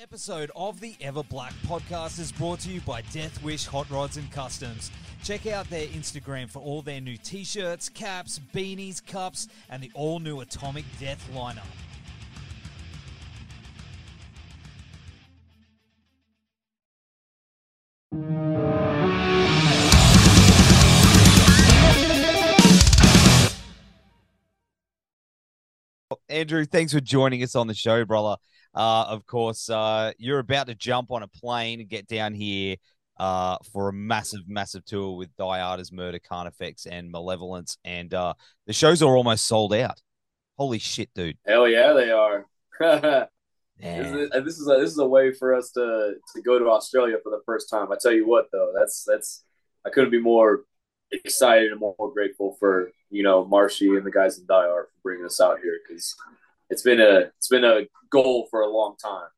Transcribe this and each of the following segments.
episode of the Ever Black podcast is brought to you by Death Wish Hot Rods and Customs. Check out their Instagram for all their new t shirts, caps, beanies, cups, and the all new Atomic Death lineup. Andrew, thanks for joining us on the show, brother. Uh, of course, uh, you're about to jump on a plane and get down here uh, for a massive, massive tour with Thy Art Is Murder, Carnifex, and Malevolence. And uh, the shows are almost sold out. Holy shit, dude. Hell yeah, they are. this, is, this is a, this is a way for us to to go to Australia for the first time. I tell you what, though, that's that's I couldn't be more excited and more, more grateful for you know Marshy and the guys in Thy Art for bringing us out here because it's been a it's been a goal for a long time.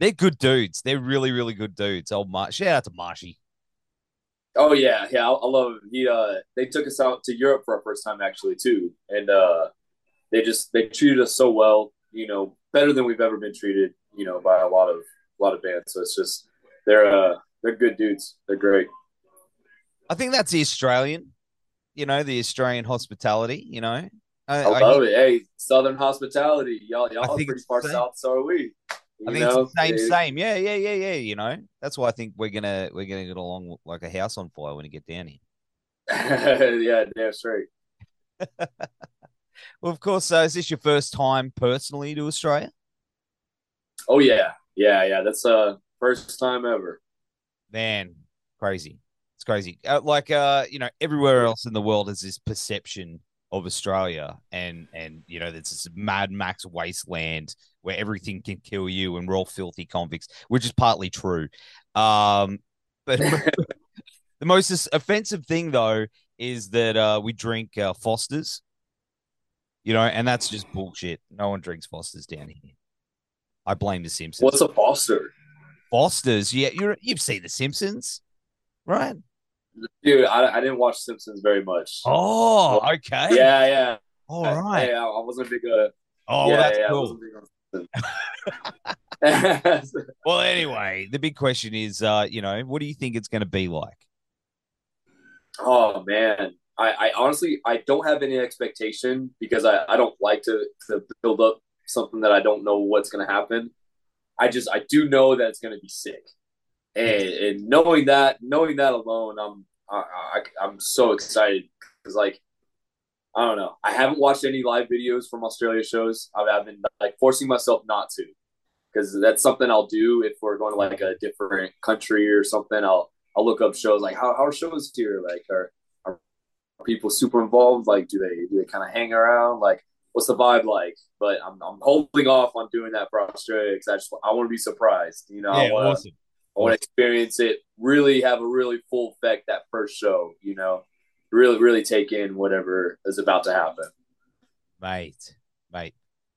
They're good dudes. They're really really good dudes. Oh, Mar- shout out to Marshy. Oh yeah, yeah, I, I love him. He uh, they took us out to Europe for our first time actually too, and uh, they just they treated us so well. You know, better than we've ever been treated. You know, by a lot of a lot of bands. So it's just they're uh they're good dudes. They're great. I think that's the Australian, you know, the Australian hospitality. You know, I, I love I, it. Hey, Southern hospitality, y'all, y'all are pretty far south. So are we. You I think know? it's the same, same. Yeah, yeah, yeah, yeah. You know, that's why I think we're gonna we're gonna get along like a house on fire when we get down here. yeah, damn straight. well, of course. Uh, is this your first time personally to Australia? Oh yeah, yeah, yeah. That's uh first time ever. Man, crazy. It's crazy. Uh, like uh, you know, everywhere else in the world is this perception of Australia, and and you know, it's this Mad Max wasteland where everything can kill you, and we're all filthy convicts, which is partly true. Um, but the most offensive thing, though, is that uh, we drink uh, Fosters. You know, and that's just bullshit. No one drinks Fosters down here. I blame the Simpsons. What's a Foster? Fosters, yeah, you're you've seen the Simpsons, right? Dude, I, I didn't watch Simpsons very much. Oh, okay. Yeah, yeah. All right. I, I, I wasn't a big. Uh, oh, yeah, that's yeah, cool. well, anyway, the big question is, uh, you know, what do you think it's going to be like? Oh man, I, I honestly I don't have any expectation because I, I don't like to to build up something that I don't know what's going to happen. I just I do know that it's going to be sick and, and knowing that, knowing that alone, I'm I, I, I'm so excited because like I don't know, I haven't watched any live videos from Australia shows. I've, I've been like forcing myself not to because that's something I'll do if we're going to like a different country or something. I'll I'll look up shows like how how are shows here like are are people super involved? Like do they do they kind of hang around? Like what's the vibe like? But I'm I'm holding off on doing that for Australia because I just I want to be surprised. You know, yeah, I wanna, awesome. I want to experience it, really have a really full effect that first show, you know, really, really take in whatever is about to happen. Mate, mate,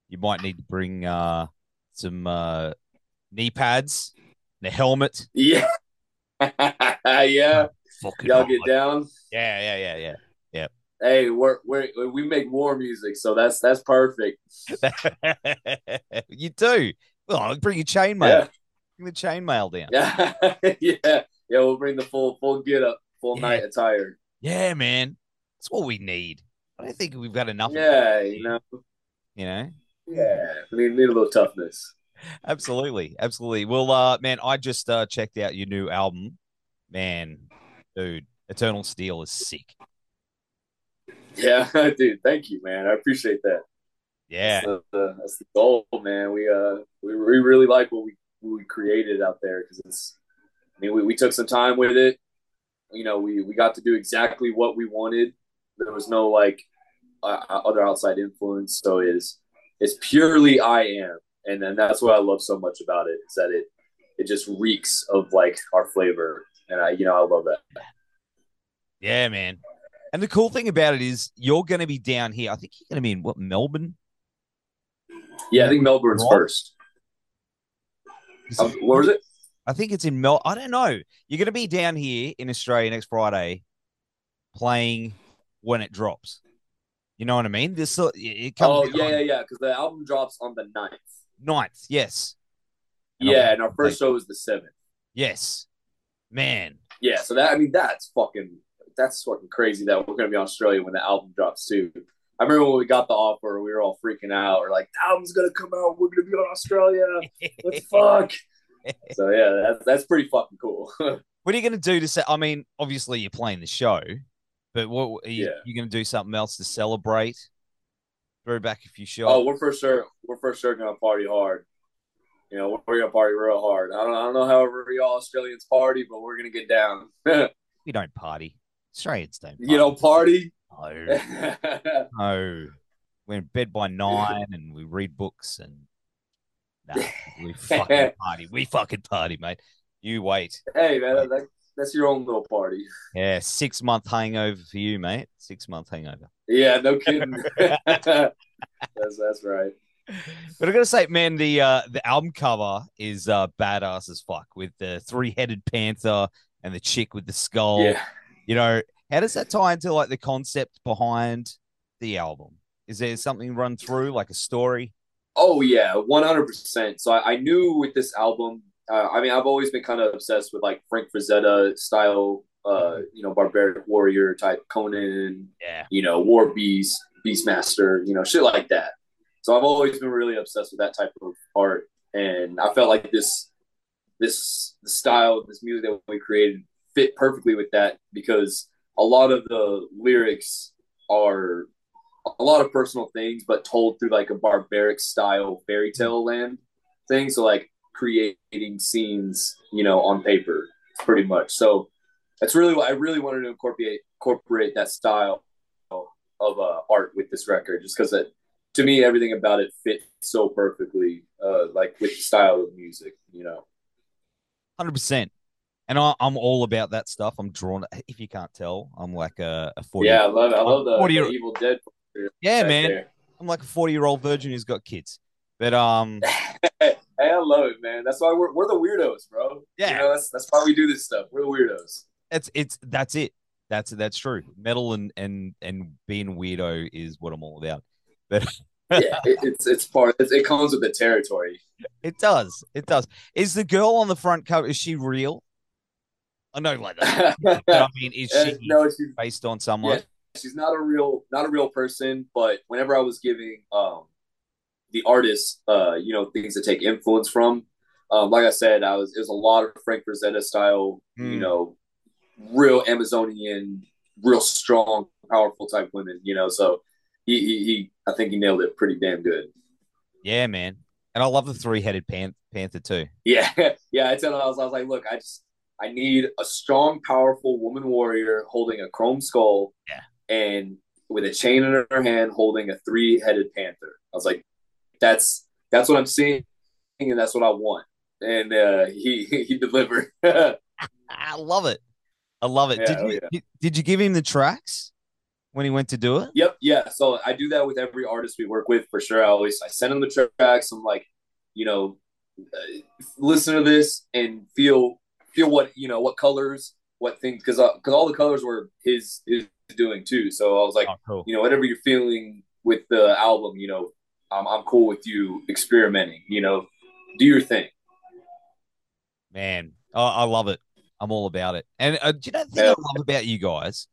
you might need to bring uh, some uh, knee pads, and a helmet. Yeah. yeah. Fucking Y'all get down. Yeah, yeah, yeah, yeah. Yeah. Hey, we're, we're we make war music, so that's that's perfect. you do. Well, I'll bring your chainmail. Yeah. The chainmail down. Yeah, yeah, yeah. We'll bring the full full get up, full yeah. night attire. Yeah, man, that's what we need. I don't think we've got enough. Yeah, you know. You know. Yeah, we need, need a little toughness. Absolutely, absolutely. Well, uh, man, I just uh checked out your new album. Man, dude, Eternal Steel is sick. Yeah, dude. Thank you, man. I appreciate that. Yeah, that's the, that's the goal, man. We uh, we, we really like what we we created out there because it's. I mean, we, we took some time with it. You know, we we got to do exactly what we wanted. There was no like uh, other outside influence, so it's it's purely I am, and then that's what I love so much about it is that it it just reeks of like our flavor, and I you know I love that. Yeah, man. And the cool thing about it is you're going to be down here. I think you're going to be in what Melbourne. Yeah, I think Melbourne's first. Um, what was it? I think it's in Mel. I don't know. You're going to be down here in Australia next Friday, playing when it drops. You know what I mean? This it comes. Oh yeah, yeah, yeah. Because the album drops on the 9th. 9th, yes. And yeah, and our first show was the seventh. Yes, man. Yeah, so that I mean that's fucking that's fucking crazy that we're gonna be in Australia when the album drops too. I remember when we got the offer, we were all freaking out. We're like, the album's gonna come out, we're gonna be on Australia. What the fuck? so yeah, that's that's pretty fucking cool. What are you going to do to say? I mean, obviously you're playing the show, but what are you, Yeah. you going to do something else to celebrate? Throw back a few shots. oh, we're for sure we're for sure gonna party hard. You know, we're gonna party real hard. I don't I don't know how y'all Australians party, but we're gonna get down. we don't party. Australians don't. Party. you know, party. No, no. We're in bed by nine and we read books and nah, we fucking party. We fucking party, mate. You wait. hey man, that, that's your own little party. Yeah, six month hangover for you, mate. Six month hangover. Yeah, no kidding. that's that's right. But I gotta say, man, the uh the album cover is uh badass as fuck with the three headed panther and the chick with the skull. Yeah. You know, how does that tie into like the concept behind the album? Is there something run through like a story? Oh yeah, one hundred percent. So I, I knew with this album. Uh, I mean, I've always been kind of obsessed with like Frank Frazetta style, uh, you know, barbaric warrior type Conan, Yeah. you know, War Beast, Beastmaster, you know, shit like that. So I've always been really obsessed with that type of art, and I felt like this, this the style, this music that we created fit perfectly with that because a lot of the lyrics are a lot of personal things, but told through like a barbaric style fairy tale land thing. So like creating scenes, you know, on paper, pretty much. So that's really what I really wanted to incorporate incorporate that style of uh, art with this record, just because it to me everything about it fit so perfectly, uh, like with the style of music, you know. Hundred percent. And I, I'm all about that stuff. I'm drawn. If you can't tell, I'm like a, a forty. Yeah, I love it. I love the, What do you- the Evil Dead. yeah, back man. there. I'm like a forty year old virgin who's got kids. But um, Hey, I love it, man. That's why we're, we're the weirdos, bro. Yeah. you know, that's that's why we do this stuff. We're the weirdos. it's it's that's it. That's that's true. Metal and and and being weirdo is what I'm all about. But yeah, it, it's it's part. It's, it comes with the territory. it does. It does. Is the girl on the front cover? Is she real? I know, like that. But I mean, is she no, she's based on someone? yeah, she's not a real not a real person. But whenever I was giving um the artist, uh, you know, things to take influence from, um, like I said, I was it was a lot of Frank Frazetta style, you Hmm. know, real Amazonian, real strong, powerful type women, you know. So he, he, he I think he nailed it pretty damn good. Yeah, man. And I love the three headed pan- panther too. Yeah, yeah. I told him I was, I was like, look, I just I need a strong, powerful woman warrior holding a chrome skull, Yeah. and with a chain in her hand holding a three headed panther. I was like, that's that's what I'm seeing, and that's what I want. And uh, he he delivered. I love it. I love it. Yeah, did oh, you yeah. did, you give him the tracks when he went to do it? Yep, yeah. So I do that with every artist we work with for sure. I always I send them the tracks. I'm like, you know, uh, listen to this and feel feel what you know what colors, what things because because all the colors were his his doing too. So I was like, Oh, cool. you know, whatever you're feeling with the album, you know, I'm I'm cool with you experimenting. You know, do your thing. Man, I, I love it. I'm all about it. And uh, do you know the thing Yeah. I love about you guys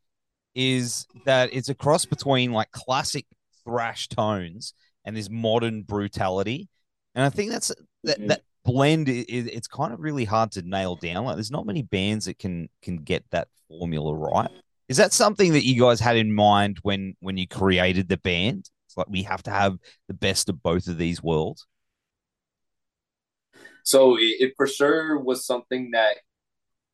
is that it's a cross between like classic thrash tones and this modern brutality. And I think that's that Mhm. that blend is it's kind of really hard to nail down. Like there's not many bands that can can get that formula right. Is that something that you guys had in mind when when you created the band? It's like we have to have the best of both of these worlds. So it, it for sure was something that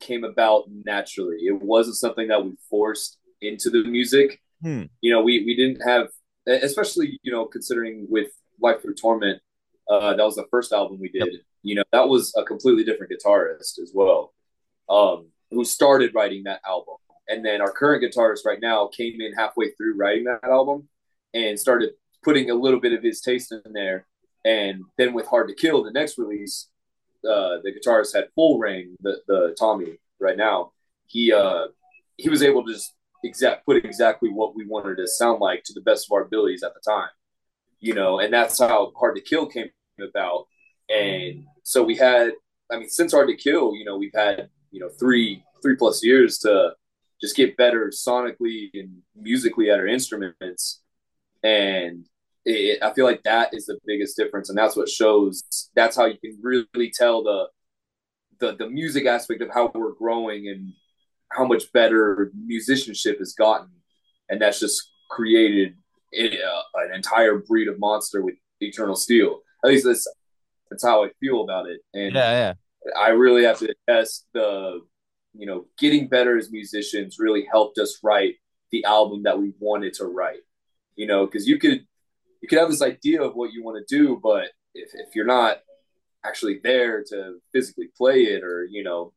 came about naturally. It wasn't something that we forced into the music. Hmm. You know, we we didn't have, especially you know, considering with Life Through Torment, uh, that was the first album we did. You know, that was a completely different guitarist as well, um, who started writing that album. And then our current guitarist right now came in halfway through writing that album and started putting a little bit of his taste in there. And then with Hard to Kill, the next release, uh, the guitarist had full reign. The the Tommy right now, he uh, he was able to just exact put exactly what we wanted to sound like to the best of our abilities at the time, you know. And that's how Hard to Kill came about. And so we had, I mean, since Hard to Kill, you know, we've had you know three three plus years to just get better sonically and musically at our instruments, and it, I feel like that is the biggest difference, and that's what shows. That's how you can really tell the the the music aspect of how we're growing and how much better musicianship has gotten, and that's just created uh, an entire breed of monster with Eternal Steel. At least that's that's how I feel about it, and yeah, yeah. I really have to attest the you know getting better as musicians really helped us write the album that we wanted to write. You know, because you could you could have this idea of what you want to do, but if, if you're not actually there to physically play it or you know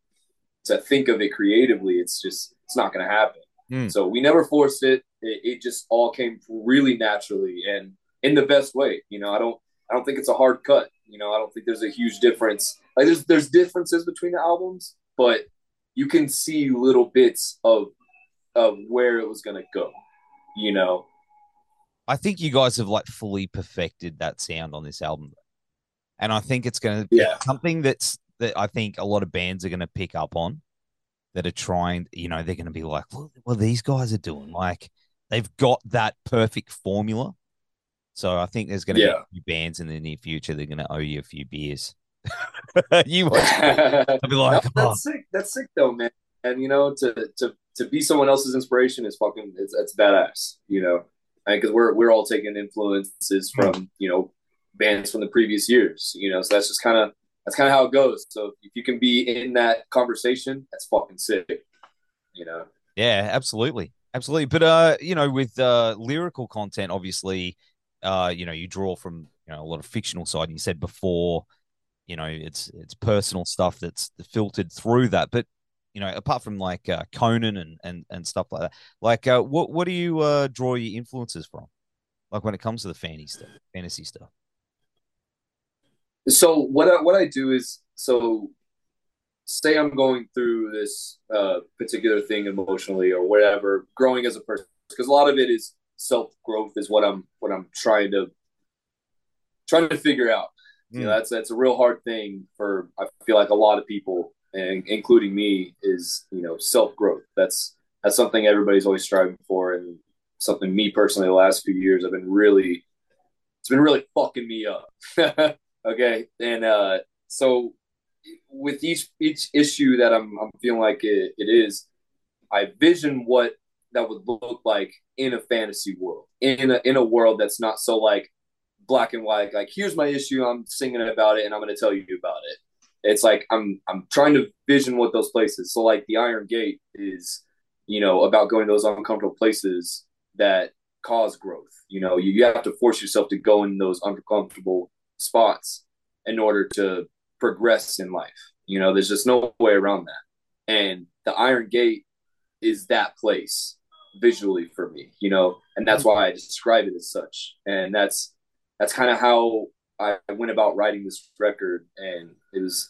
to think of it creatively it's just it's not going to happen mm. so we never forced it. it. it just all came really naturally and in the best way you know i don't i don't think it's a hard cut you know i don't think there's a huge difference like there's there's differences between the albums but you can see little bits of of where it was going to go you know I think you guys have like fully perfected that sound on this album and I think it's going to be yeah. something that's that I think a lot of bands are going to pick up on that are trying. You know, they're going to be like, well, well, these guys are doing like they've got that perfect formula. So I think there's going to yeah. be a few bands in the near future that are going to owe you a few beers. you I'll be like, oh. that's sick. That's sick though, man. And you know, to to to be someone else's inspiration is fucking it's, it's badass. You know, because we're we're all taking influences hmm. from you know bands from the previous years. You know, so that's just kind of that's kind of how it goes. So if you can be in that conversation, that's fucking sick. You know. Yeah, absolutely, absolutely. But uh, you know, with uh lyrical content, obviously, uh, you know, you draw from you know a lot of fictional side. And you said before, you know, it's it's personal stuff that's filtered through that. But you know, apart from like uh, Conan and and and stuff like that, like uh, what what do you uh draw your influences from? Like when it comes to the fantasy stuff, fantasy stuff so what I, what I do is so say I'm going through this uh, particular thing emotionally or whatever, growing as a person, because a lot of it is self growth is what I'm what I'm trying to trying to figure out. Mm. You know, hmm. that's that's a real hard thing for I feel like a lot of people, and including me, is you know self growth. That's that's something everybody's always striving for, and something me personally the last few years I've been really it's been really fucking me up. Okay, and uh, so with each each issue that I'm I'm feeling like it, it is, I vision what that would look like in a fantasy world, in a in a world that's not so like black and white. Like here's my issue, I'm singing about it, and I'm going to tell you about it. It's like I'm I'm trying to vision what those places. So like the Iron Gate is, you know, about going to those uncomfortable places that cause growth. You know, you, you have to force yourself to go in those uncomfortable spots in order to progress in life. You know, there's just no way around that. And the Iron Gate is that place visually for me, you know, and that's why I describe it as such. And that's that's kind of how I went about writing this record. And it was,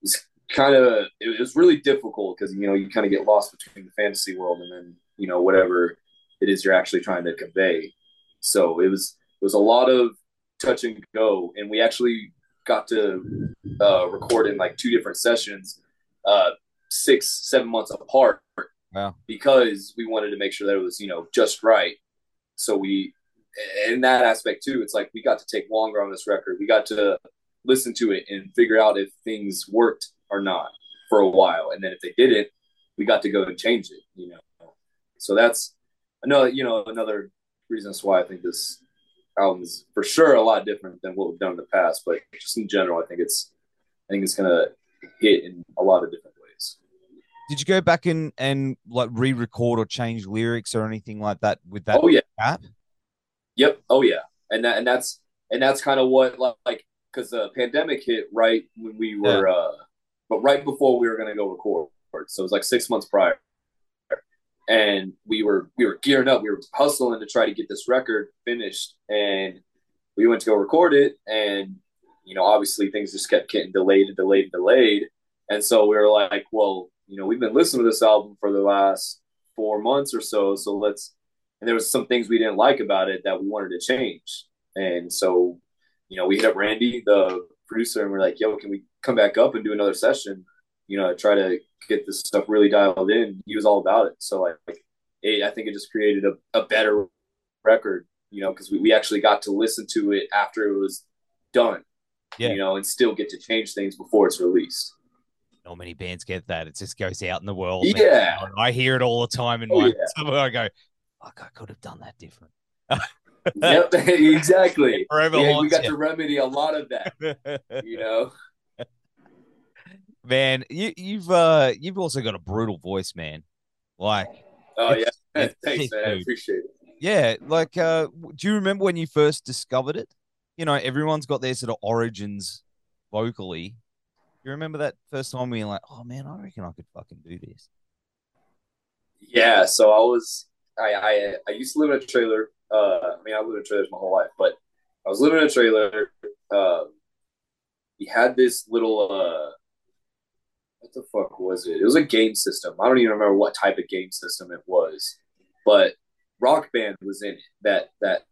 it was kind of it was really difficult because you know you kind of get lost between the fantasy world and then you know whatever it is you're actually trying to convey. So it was it was a lot of touch and go, and we actually got to uh, record in like two different sessions, uh, six seven months apart. Because we wanted to make sure that it was you know just right. So we, in that aspect too, it's like we got to take longer on this record. We got to listen to it and figure out if things worked or not for a while, and then if they didn't, we got to go and change it. You know, so that's another you know another reasons why I think this album is for sure a lot different than what we've done in the past. But just in general, I think it's I think it's gonna hit in a lot of different. Did you go back and and like re-record or change lyrics or anything like that with that? Oh yeah, app. Yep. Oh yeah, and that and that's and that's kind of what like because the pandemic hit right when we were, yeah. uh but right before we were gonna go record. So it was like six months prior and we were we were gearing up. We were hustling to try to get this record finished, and we went to go record it. And you know, obviously things just kept getting delayed and delayed and delayed. And so we were like, well, you know, we've been listening to this album for the last four months or so, so let's. And there was some things we didn't like about it that we wanted to change. And so, you know, we hit up Randy, the producer and we're like, yo, can we come back up and do another session? You know, try to get this stuff really dialed in. He was all about it. So like, it, I think it just created a, a better record, you know, because we, we actually got to listen to it after it was done. Yeah. You know, and still get to change things before it's released. Not many bands get that. It just goes out in the world. Yeah. I hear it all the time in oh, my yeah. I go, fuck, I could have done that different. yep, exactly. Yeah, we got to remedy a lot of that. you know, man, you, you've uh, you've also got a brutal voice, man. Like, oh yeah, thanks, man. I appreciate it. Yeah, like, uh, do you remember when you first discovered it? You know, everyone's got their sort of origins vocally. You remember that first time we were like, oh man, I reckon I could fucking do this. Yeah, so I was I I, I used to live in a trailer uh, I mean, I lived in trailers my whole life, but I was living in a trailer. Uh, he had this little uh, what the fuck was it? It was a game system. I don't even remember what type of game system it was, but Rock Band was in it. That that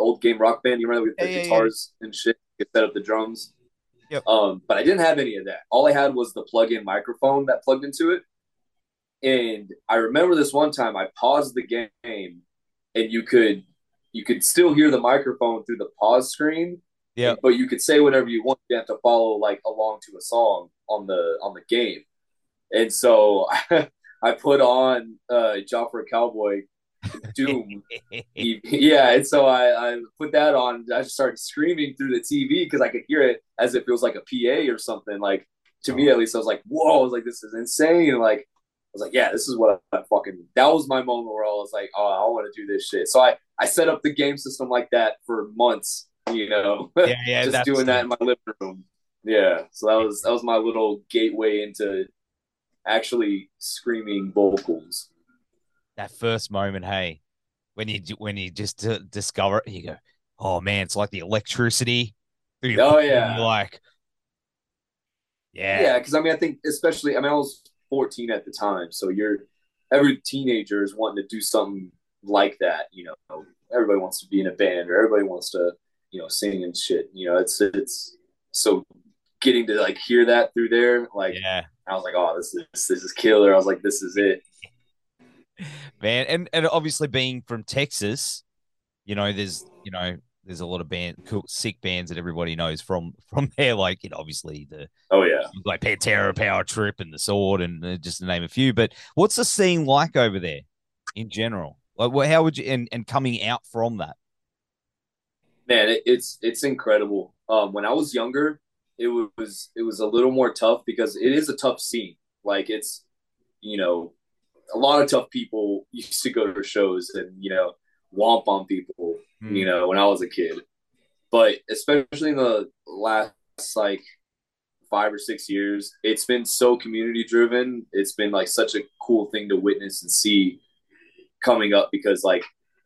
old game Rock Band. You remember with the hey, guitars yeah, yeah. and shit? You set up the drums. Yep. Um, but I didn't have any of that. All I had was the plug-in microphone that plugged into it. And I remember this one time I paused the game and you could you could still hear the microphone through the pause screen. Yeah. But you could say whatever you want. You have to follow like along to a song on the on the game. And so I put on uh Job for a Cowboy Doom. yeah, and so I, I put that on. I just started screaming through the TV because I could hear it as if it was like a PA or something. Like to oh. me, at oh. least, I was like, "Whoa!" I was like, "This is insane!" Like I was like, yeah, this is what I'm fucking. That was my moment where I was like, oh, I want to do this shit. So I I set up the game system like that for months. You know, yeah, yeah, just doing that in my living room. Yeah, so that was that was my little gateway into actually screaming vocals. That first moment, hey, when you when you just uh, discover it, you go, oh man, it's like the electricity. Oh yeah, like yeah, yeah. Because I mean, I think especially, I mean, I was 14 at the time. So you're every teenager is wanting to do something like that. You know, everybody wants to be in a band or everybody wants to, you know, sing and shit. You know, it's it's so getting to like hear that through there, like yeah. I was like, oh, this is this is killer. I was like, this is it. Man, and and obviously being from Texas, you know, there's you know there's a lot of band cool sick bands that everybody knows from from there. Like you know, obviously the oh yeah, like Pantera, Power Trip, and the Sword, and uh, just to name a few. But what's the scene like over there in general? Like, how would you and and coming out from that? Man, it, it's it's incredible. Um, when I was younger, it was it was a little more tough because it is a tough scene. Like it's you know a lot of tough people used to go to shows and you know womp on people mm. you know, when I was a kid. But especially in the last like five or six years, it's been so community driven. It's been like such a cool thing to witness and see coming up because like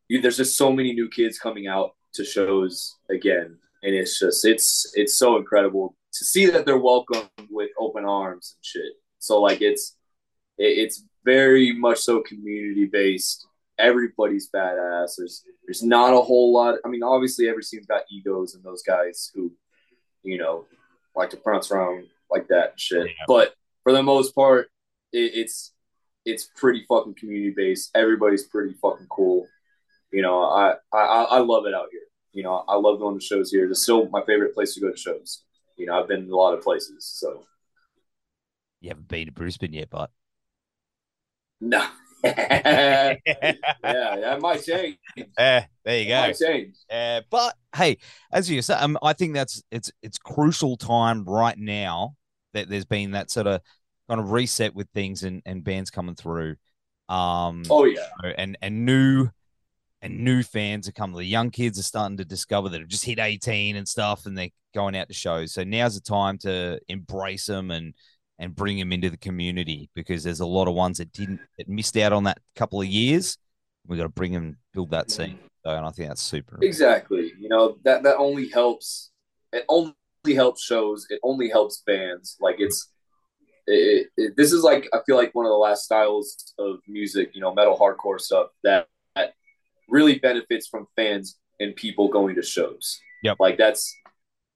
you, there's just so many new kids coming out to shows again, and it's just it's it's so incredible to see that they're welcomed with open arms and shit. So like it's it, it's very much so community based everybody's badass. There's there's not a whole lot. I mean, obviously every scene's got egos and those guys who, you know, like to pronounce around like that shit. Yeah. But for the most part, it, it's it's pretty fucking community based. Everybody's pretty fucking cool. You know, I, I I love it out here. You know, I love going to shows here. It's still my favorite place to go to shows. You know, I've been in a lot of places, so. You haven't been to Brisbane yet, but. No. yeah, that might change. Uh, there you go. might change. Uh, but hey, as you said, um, I think that's it's it's crucial time right now that there's been that sort of kind of reset with things and, and bands coming through. Um, oh yeah, and and new and new fans are coming. The young kids are starting to discover that have just hit 18 and stuff, and they're going out to shows. So now's the time to embrace them and and bring them into the community because there's a lot of ones that didn't that missed out on that couple of years. We got to bring them, build that scene. So, and I think that's super. Exactly. You know that that only helps. It only helps shows. It only helps bands. Like it's. It, it, this is like I feel like one of the last styles of music, you know, metal hardcore stuff that, that really benefits from fans and people going to shows. Yep. Like that's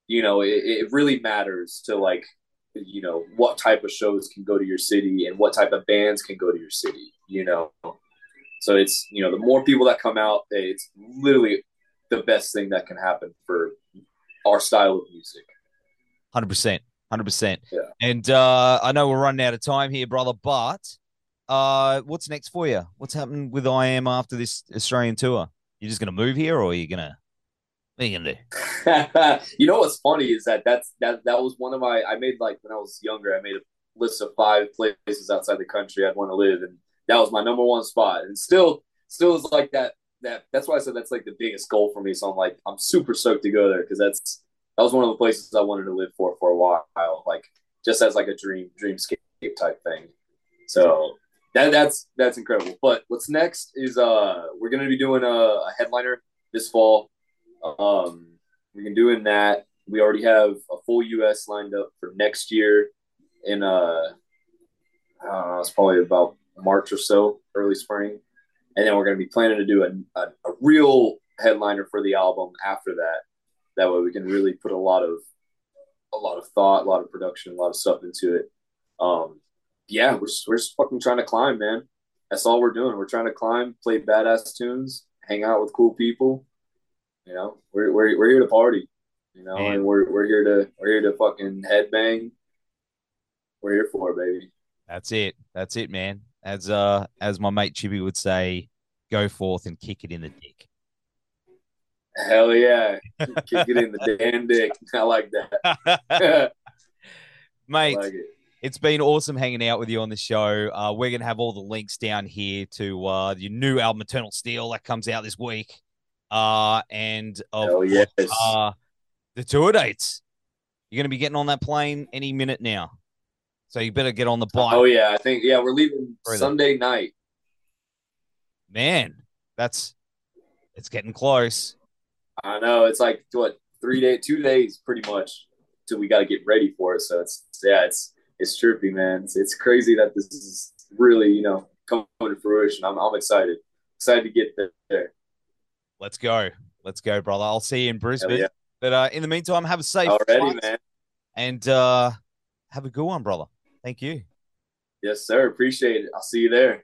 you know, it, it really matters to like, you know, what type of shows can go to your city and what type of bands can go to your city, you know. So it's, you know, the more people that come out, it's literally the best thing that can happen for our style of music. 100%. 100%. Yeah. And uh, I know we're running out of time here, brother, but uh, what's next for you? What's happening with I Am after this Australian tour? you're just going to move here or are you going to you you know what's funny is that that's that that was one of my I made like when I was younger I made a list of five places outside the country I'd want to live and that was my number one spot. And still still is like that that that's why I said that's like the biggest goal for me so I'm like I'm super stoked to go there because that's that was one of the places I wanted to live for for a while like just as like a dream dreamscape type thing. So that that's that's incredible. But what's next is uh we're gonna be doing a, a headliner this fall um, we've been doing that. We already have a full U.S. lined up for next year in uh, I don't know, it's probably about March or so, early spring, and then we're going to be planning to do a, a, a real headliner for the album after that. That way, we can really put a lot of a lot of thought, a lot of production, a lot of stuff into it. Um, yeah, we're we're just fucking trying to climb, man. That's all we're doing. We're trying to climb, play badass tunes, hang out with cool people, you know, we're we're we're here to party. You know, Man. and we're we're here to we're here to fucking headbang. We're here for it, baby. That's it. That's it, man. As uh as my mate Chippy would say, go forth and kick it in the dick. Hell yeah. kick it in the damn dick. I like that. mate. Like it. It's been awesome hanging out with you on the show. Uh, we're gonna have all the links down here to uh, your new album, Eternal Steel, that comes out this week uh, and of Hell yes. uh, the tour dates. You're going to be getting on that plane any minute now. So you better get on the bike. Oh, yeah. I think, yeah, we're leaving Sunday night. Man, that's, it's getting close. I know. It's like, what, three days, two days pretty much till we got to get ready for it. So it's, yeah, it's, it's trippy, man. It's, it's crazy that this is really, you know, coming to fruition. I'm, I'm excited. Excited to get there. Let's go. Let's go, brother. I'll see you in Brisbane. Yeah. But uh, in the meantime, have a safe Already, man. And uh, have a good one, brother. Thank you. Yes, sir. Appreciate it. I'll see you there.